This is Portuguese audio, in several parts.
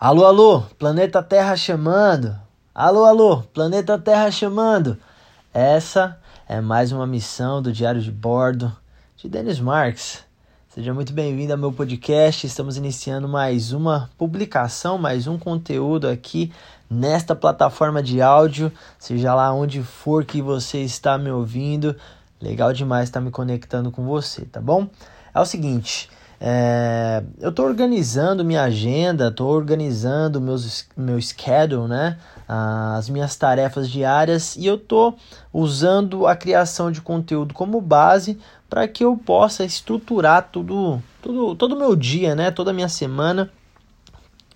Alô, alô, planeta Terra chamando. Alô, alô, planeta Terra chamando. Essa é mais uma missão do Diário de Bordo de Denis Marques. Seja muito bem-vindo ao meu podcast. Estamos iniciando mais uma publicação, mais um conteúdo aqui nesta plataforma de áudio, seja lá onde for que você está me ouvindo. Legal demais estar me conectando com você, tá bom? É o seguinte, é, eu estou organizando minha agenda, estou organizando meus, meu schedule, né? as minhas tarefas diárias e eu estou usando a criação de conteúdo como base para que eu possa estruturar tudo, tudo, todo o meu dia, né? toda a minha semana.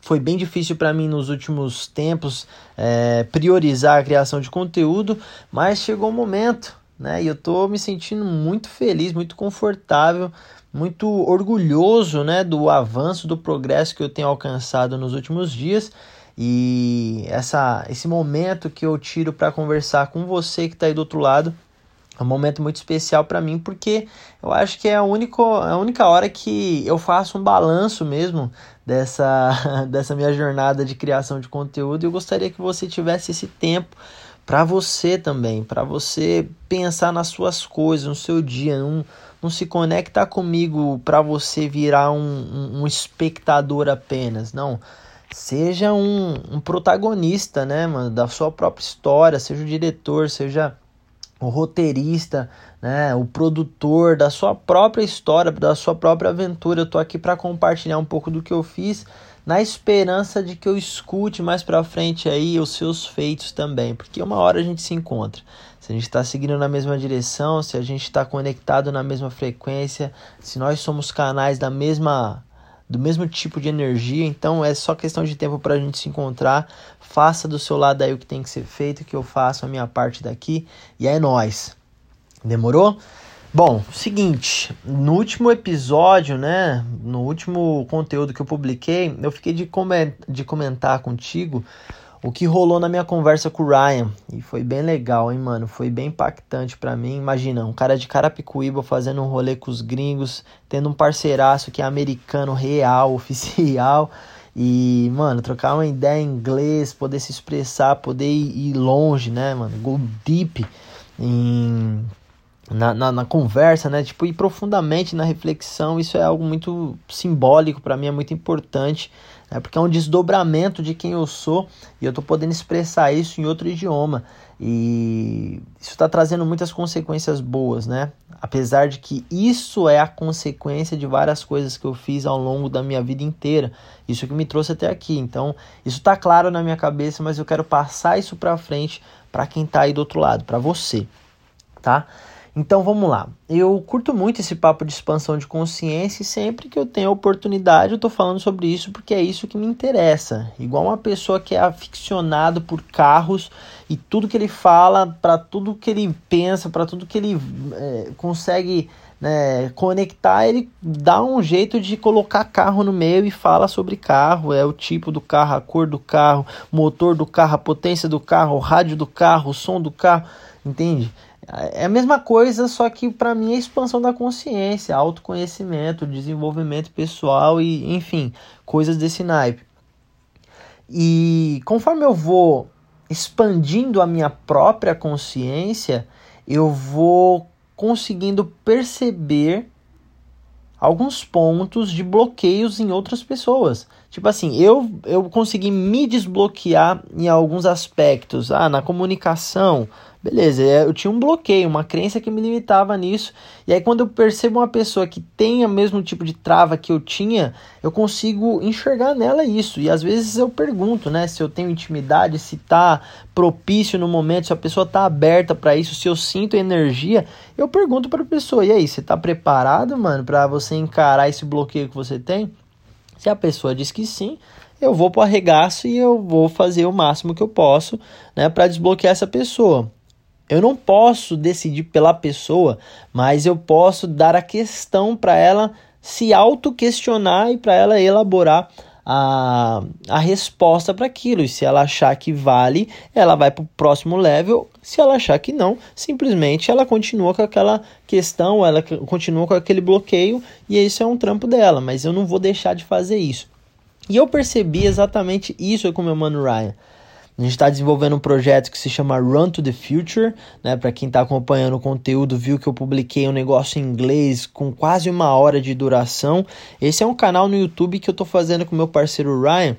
Foi bem difícil para mim nos últimos tempos é, priorizar a criação de conteúdo, mas chegou o um momento né? E eu estou me sentindo muito feliz, muito confortável muito orgulhoso né, do avanço, do progresso que eu tenho alcançado nos últimos dias. E essa, esse momento que eu tiro para conversar com você que está aí do outro lado é um momento muito especial para mim, porque eu acho que é a única, a única hora que eu faço um balanço mesmo dessa, dessa minha jornada de criação de conteúdo. E eu gostaria que você tivesse esse tempo para você também, para você pensar nas suas coisas, no seu dia, num, não se conecta comigo para você virar um, um, um, espectador apenas, não. Seja um, um protagonista, né, mano, da sua própria história, seja o diretor, seja o roteirista, né, o produtor da sua própria história, da sua própria aventura. Eu tô aqui para compartilhar um pouco do que eu fiz, na esperança de que eu escute mais para frente aí os seus feitos também, porque uma hora a gente se encontra se a gente está seguindo na mesma direção, se a gente está conectado na mesma frequência, se nós somos canais da mesma do mesmo tipo de energia, então é só questão de tempo para a gente se encontrar. Faça do seu lado aí o que tem que ser feito, que eu faço a minha parte daqui e é nós. Demorou? Bom, seguinte, no último episódio, né, no último conteúdo que eu publiquei, eu fiquei de, de comentar contigo o que rolou na minha conversa com o Ryan. E foi bem legal, hein, mano? Foi bem impactante para mim. Imagina, um cara de Carapicuíba fazendo um rolê com os gringos, tendo um parceiraço que é americano real, oficial. E, mano, trocar uma ideia em inglês, poder se expressar, poder ir longe, né, mano? Go deep em na, na, na, conversa, né? Tipo, ir profundamente na reflexão, isso é algo muito simbólico para mim, é muito importante, né? porque é um desdobramento de quem eu sou e eu estou podendo expressar isso em outro idioma. E isso está trazendo muitas consequências boas, né? Apesar de que isso é a consequência de várias coisas que eu fiz ao longo da minha vida inteira. Isso que me trouxe até aqui. Então, isso está claro na minha cabeça, mas eu quero passar isso para frente para quem está aí do outro lado, para você, tá? Então vamos lá. Eu curto muito esse papo de expansão de consciência e sempre que eu tenho oportunidade eu tô falando sobre isso porque é isso que me interessa. Igual uma pessoa que é aficionado por carros e tudo que ele fala, para tudo que ele pensa, para tudo que ele é, consegue né, conectar, ele dá um jeito de colocar carro no meio e fala sobre carro, é o tipo do carro, a cor do carro, motor do carro, a potência do carro, o rádio do carro, o som do carro, entende? É a mesma coisa, só que para mim é expansão da consciência, autoconhecimento, desenvolvimento pessoal e, enfim, coisas desse naipe. E conforme eu vou expandindo a minha própria consciência, eu vou conseguindo perceber alguns pontos de bloqueios em outras pessoas. Tipo assim, eu, eu consegui me desbloquear em alguns aspectos. Ah, na comunicação, beleza, é, eu tinha um bloqueio, uma crença que me limitava nisso. E aí, quando eu percebo uma pessoa que tem o mesmo tipo de trava que eu tinha, eu consigo enxergar nela isso. E às vezes eu pergunto, né, se eu tenho intimidade, se tá propício no momento, se a pessoa tá aberta para isso, se eu sinto energia. Eu pergunto para a pessoa: e aí, você tá preparado, mano, para você encarar esse bloqueio que você tem? Se a pessoa diz que sim, eu vou para o arregaço e eu vou fazer o máximo que eu posso né, para desbloquear essa pessoa. Eu não posso decidir pela pessoa, mas eu posso dar a questão para ela se auto-questionar e para ela elaborar a, a resposta para aquilo. E se ela achar que vale, ela vai para o próximo level. Se ela achar que não, simplesmente ela continua com aquela questão, ela continua com aquele bloqueio e isso é um trampo dela. Mas eu não vou deixar de fazer isso. E eu percebi exatamente isso com meu mano Ryan. A gente está desenvolvendo um projeto que se chama Run to the Future, né? Para quem está acompanhando o conteúdo, viu que eu publiquei um negócio em inglês com quase uma hora de duração. Esse é um canal no YouTube que eu estou fazendo com meu parceiro Ryan.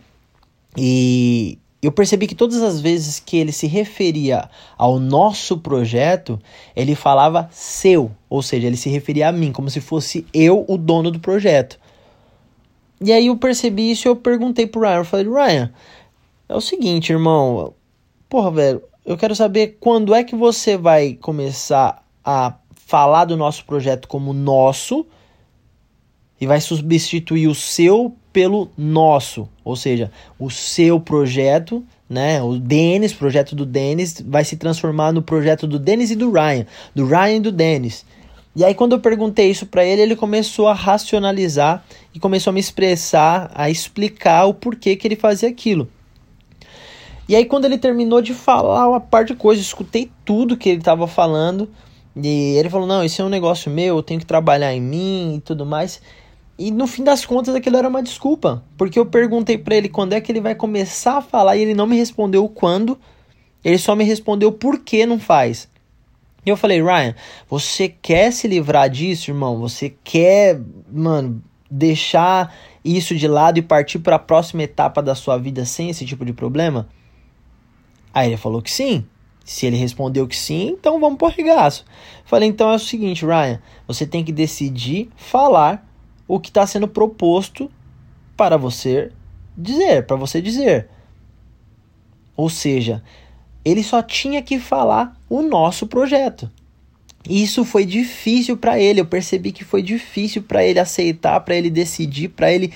E eu percebi que todas as vezes que ele se referia ao nosso projeto, ele falava seu, ou seja, ele se referia a mim, como se fosse eu o dono do projeto. E aí eu percebi isso e eu perguntei pro Ryan, eu falei, Ryan, é o seguinte, irmão. Porra, velho, eu quero saber quando é que você vai começar a falar do nosso projeto como nosso e vai substituir o seu pelo nosso, ou seja, o seu projeto, né? O Denis, projeto do Denis, vai se transformar no projeto do Denis e do Ryan, do Ryan e do Denis. E aí quando eu perguntei isso para ele, ele começou a racionalizar e começou a me expressar, a explicar o porquê que ele fazia aquilo. E aí, quando ele terminou de falar uma parte de coisa, escutei tudo que ele estava falando. E ele falou: Não, isso é um negócio meu, eu tenho que trabalhar em mim e tudo mais. E no fim das contas, aquilo era uma desculpa. Porque eu perguntei para ele quando é que ele vai começar a falar e ele não me respondeu quando. Ele só me respondeu por que não faz. E eu falei: Ryan, você quer se livrar disso, irmão? Você quer, mano, deixar isso de lado e partir para a próxima etapa da sua vida sem esse tipo de problema? Aí ele falou que sim. Se ele respondeu que sim, então vamos por regaço. Falei, então é o seguinte, Ryan, você tem que decidir falar o que está sendo proposto para você dizer, para você dizer. Ou seja, ele só tinha que falar o nosso projeto. Isso foi difícil para ele, eu percebi que foi difícil para ele aceitar, para ele decidir, para ele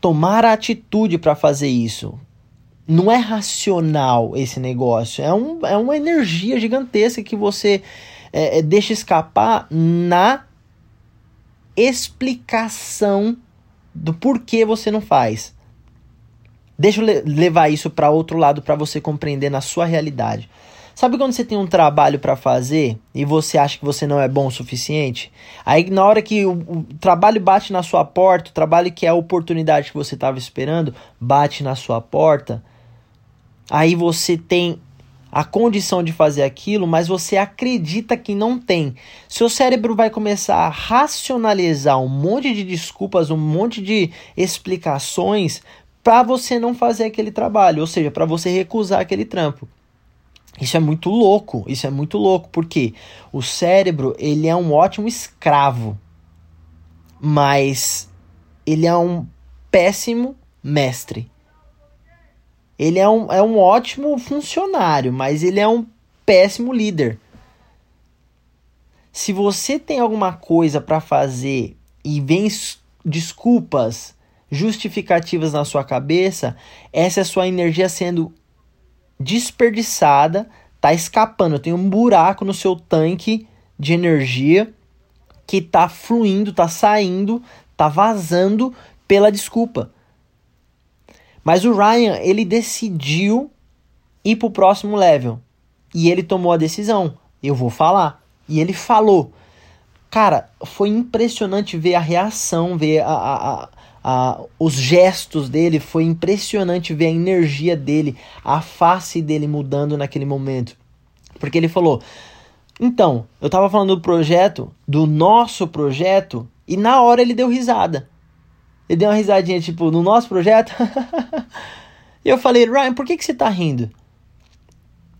tomar a atitude para fazer isso não é racional esse negócio. É, um, é uma energia gigantesca que você é, é deixa escapar na explicação do porquê você não faz. Deixa eu levar isso para outro lado para você compreender na sua realidade. Sabe quando você tem um trabalho para fazer e você acha que você não é bom o suficiente? Aí na hora que o, o, trabalho bate na sua porta, o trabalho que é a oportunidade que você estava esperando bate na sua porta, Aí você tem a condição de fazer aquilo, mas você acredita que não tem. Seu cérebro vai começar a racionalizar um monte de desculpas, um monte de explicações para você não fazer aquele trabalho, ou seja, para você recusar aquele trampo. Isso é muito louco, isso é muito louco, porque o cérebro, ele é um ótimo escravo, mas ele é um péssimo mestre. Ele é um, é um ótimo funcionário, mas ele é um péssimo líder. Se você tem alguma coisa para fazer e vem desculpas justificativas na sua cabeça, essa é a sua energia sendo desperdiçada, tá escapando. Tem um buraco no seu tanque de energia que tá fluindo, tá saindo, tá vazando pela desculpa. Mas o Ryan, ele decidiu ir pro próximo level. E ele tomou a decisão. Eu vou falar. E ele falou. Cara, foi impressionante ver a reação, ver a, a, a, os gestos dele. Foi impressionante ver a energia dele, a face dele mudando naquele momento. Porque ele falou: Então, eu tava falando do projeto, do nosso projeto, e na hora ele deu risada. Ele deu uma risadinha, tipo, no nosso projeto. e eu falei, Ryan, por que, que você tá rindo?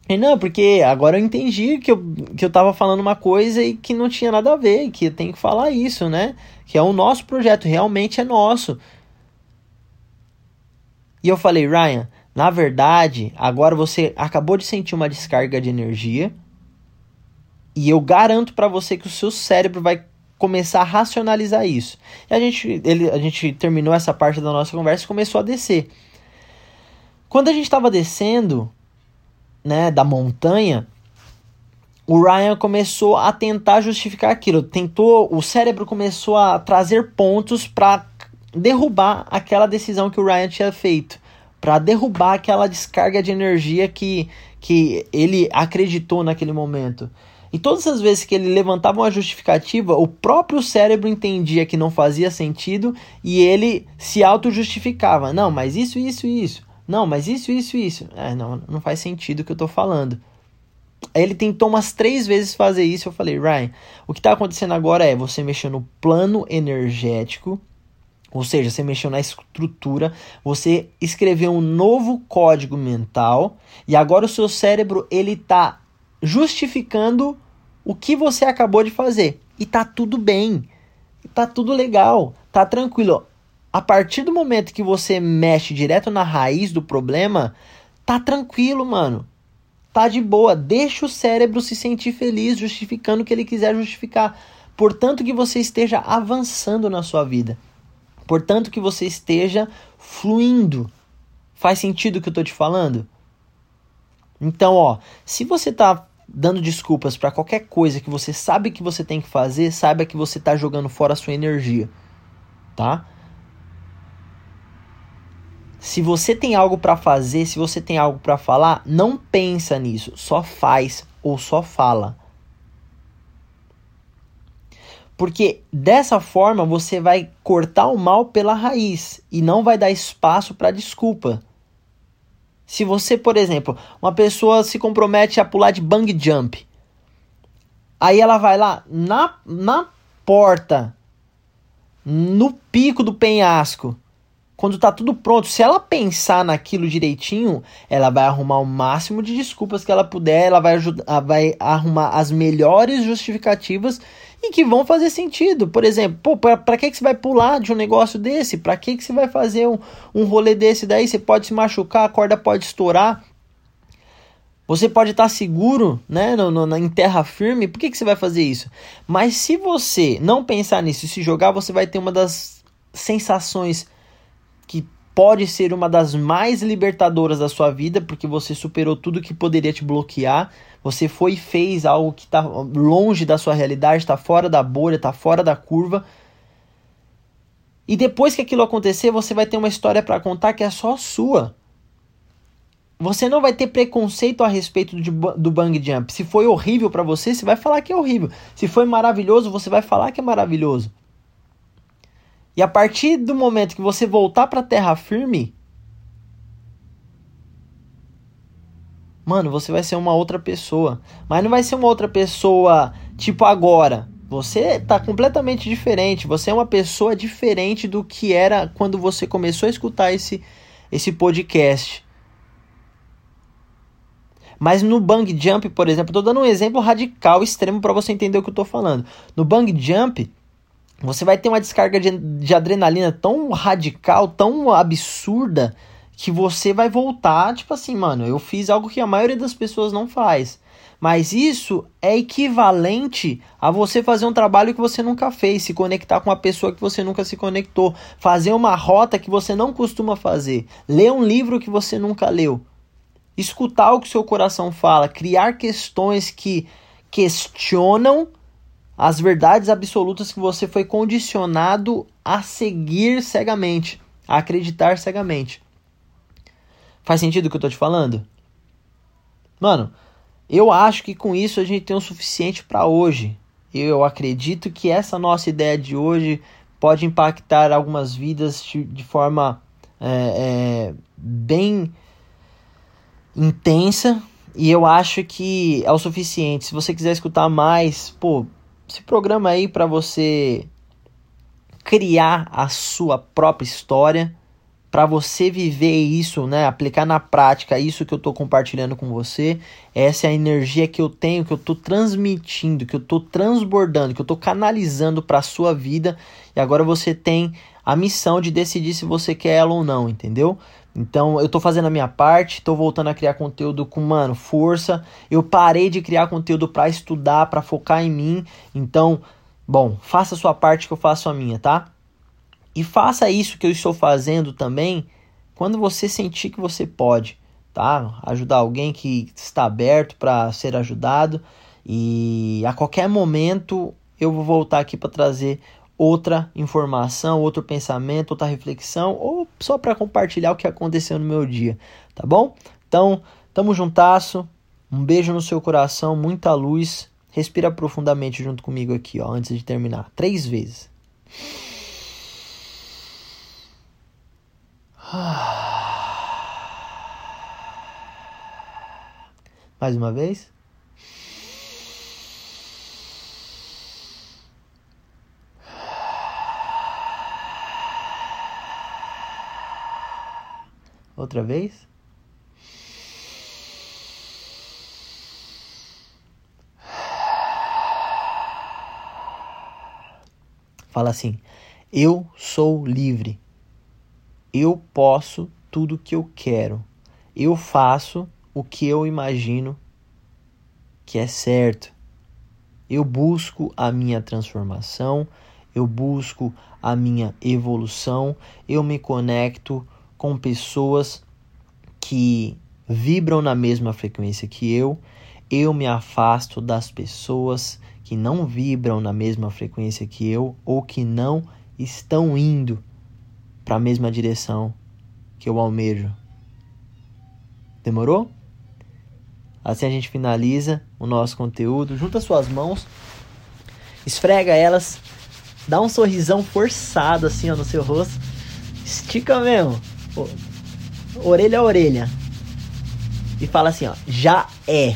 Ele, não, porque agora eu entendi que eu, que eu tava falando uma coisa e que não tinha nada a ver, que eu tenho que falar isso, né? Que é o nosso projeto, realmente é nosso. E eu falei, Ryan, na verdade, agora você acabou de sentir uma descarga de energia. E eu garanto para você que o seu cérebro vai começar a racionalizar isso. E a gente, ele, a gente terminou essa parte da nossa conversa e começou a descer. Quando a gente estava descendo, né, da montanha, o Ryan começou a tentar justificar aquilo. Tentou, o cérebro começou a trazer pontos para derrubar aquela decisão que o Ryan tinha feito, para derrubar aquela descarga de energia que, que ele acreditou naquele momento. E todas as vezes que ele levantava uma justificativa, o próprio cérebro entendia que não fazia sentido e ele se auto-justificava. Não, mas isso, isso, isso. Não, mas isso, isso, isso. É, não, não faz sentido o que eu estou falando. Ele tentou umas três vezes fazer isso. Eu falei, Ryan, o que está acontecendo agora é você mexer no plano energético, ou seja, você mexeu na estrutura, você escreveu um novo código mental e agora o seu cérebro ele está justificando o que você acabou de fazer. E tá tudo bem. Tá tudo legal, tá tranquilo. A partir do momento que você mexe direto na raiz do problema, tá tranquilo, mano. Tá de boa. Deixa o cérebro se sentir feliz, justificando o que ele quiser justificar. Portanto, que você esteja avançando na sua vida. Portanto, que você esteja fluindo. Faz sentido o que eu tô te falando? Então, ó, se você tá dando desculpas para qualquer coisa que você sabe que você tem que fazer, saiba que você tá jogando fora a sua energia, tá? Se você tem algo para fazer, se você tem algo para falar, não pensa nisso, só faz ou só fala. Porque dessa forma você vai cortar o mal pela raiz e não vai dar espaço para desculpa. Se você, por exemplo, uma pessoa se compromete a pular de bang jump, aí ela vai lá na, na porta, no pico do penhasco, quando tá tudo pronto, se ela pensar naquilo direitinho, ela vai arrumar o máximo de desculpas que ela puder, ela vai, ajudar, vai arrumar as melhores justificativas e que vão fazer sentido. Por exemplo, para que, que você vai pular de um negócio desse? Para que, que você vai fazer um, um rolê desse daí? Você pode se machucar, a corda pode estourar. Você pode estar seguro, né, no, no, em terra firme. Por que, que você vai fazer isso? Mas se você não pensar nisso e se jogar, você vai ter uma das sensações que pode ser uma das mais libertadoras da sua vida, porque você superou tudo que poderia te bloquear. Você foi e fez algo que está longe da sua realidade, está fora da bolha, está fora da curva. E depois que aquilo acontecer, você vai ter uma história para contar que é só sua. Você não vai ter preconceito a respeito de, do bang jump. Se foi horrível para você, você vai falar que é horrível. Se foi maravilhoso, você vai falar que é maravilhoso. E a partir do momento que você voltar para terra firme, mano, você vai ser uma outra pessoa. Mas não vai ser uma outra pessoa tipo agora. Você tá completamente diferente. Você é uma pessoa diferente do que era quando você começou a escutar esse, esse podcast. Mas no bang jump, por exemplo, estou dando um exemplo radical, extremo para você entender o que eu estou falando. No bang jump, você vai ter uma descarga de, de adrenalina tão radical, tão absurda, que você vai voltar, tipo assim, mano, eu fiz algo que a maioria das pessoas não faz. Mas isso é equivalente a você fazer um trabalho que você nunca fez, se conectar com uma pessoa que você nunca se conectou, fazer uma rota que você não costuma fazer, ler um livro que você nunca leu, escutar o que seu coração fala, criar questões que questionam as verdades absolutas que você foi condicionado a seguir cegamente, a acreditar cegamente. Faz sentido o que eu tô te falando? Mano, eu acho que com isso a gente tem o suficiente para hoje. Eu acredito que essa nossa ideia de hoje pode impactar algumas vidas de forma é, é, bem intensa. E eu acho que é o suficiente. Se você quiser escutar mais, pô, se programa aí para você criar a sua própria história, para você viver isso, né, aplicar na prática isso que eu estou compartilhando com você. Essa é a energia que eu tenho, que eu estou transmitindo, que eu estou transbordando, que eu estou canalizando para a sua vida. E agora você tem a missão de decidir se você quer ela ou não, entendeu? Então eu tô fazendo a minha parte, tô voltando a criar conteúdo com, mano, força. Eu parei de criar conteúdo para estudar, para focar em mim. Então, bom, faça a sua parte que eu faço a minha, tá? E faça isso que eu estou fazendo também quando você sentir que você pode, tá? Ajudar alguém que está aberto para ser ajudado e a qualquer momento eu vou voltar aqui para trazer outra informação, outro pensamento, outra reflexão, ou só para compartilhar o que aconteceu no meu dia, tá bom? Então, tamo juntasso, um beijo no seu coração, muita luz Respira profundamente junto comigo aqui, ó, antes de terminar. Três vezes. Mais uma vez. Outra vez. Fala assim: Eu sou livre. Eu posso tudo o que eu quero. Eu faço o que eu imagino que é certo. Eu busco a minha transformação, eu busco a minha evolução, eu me conecto com pessoas que vibram na mesma frequência que eu, eu me afasto das pessoas que não vibram na mesma frequência que eu ou que não estão indo para a mesma direção que eu almejo. Demorou? Assim a gente finaliza o nosso conteúdo. Junta suas mãos, esfrega elas, dá um sorrisão forçado assim ó, no seu rosto, estica mesmo orelha a orelha. E fala assim, ó, já é.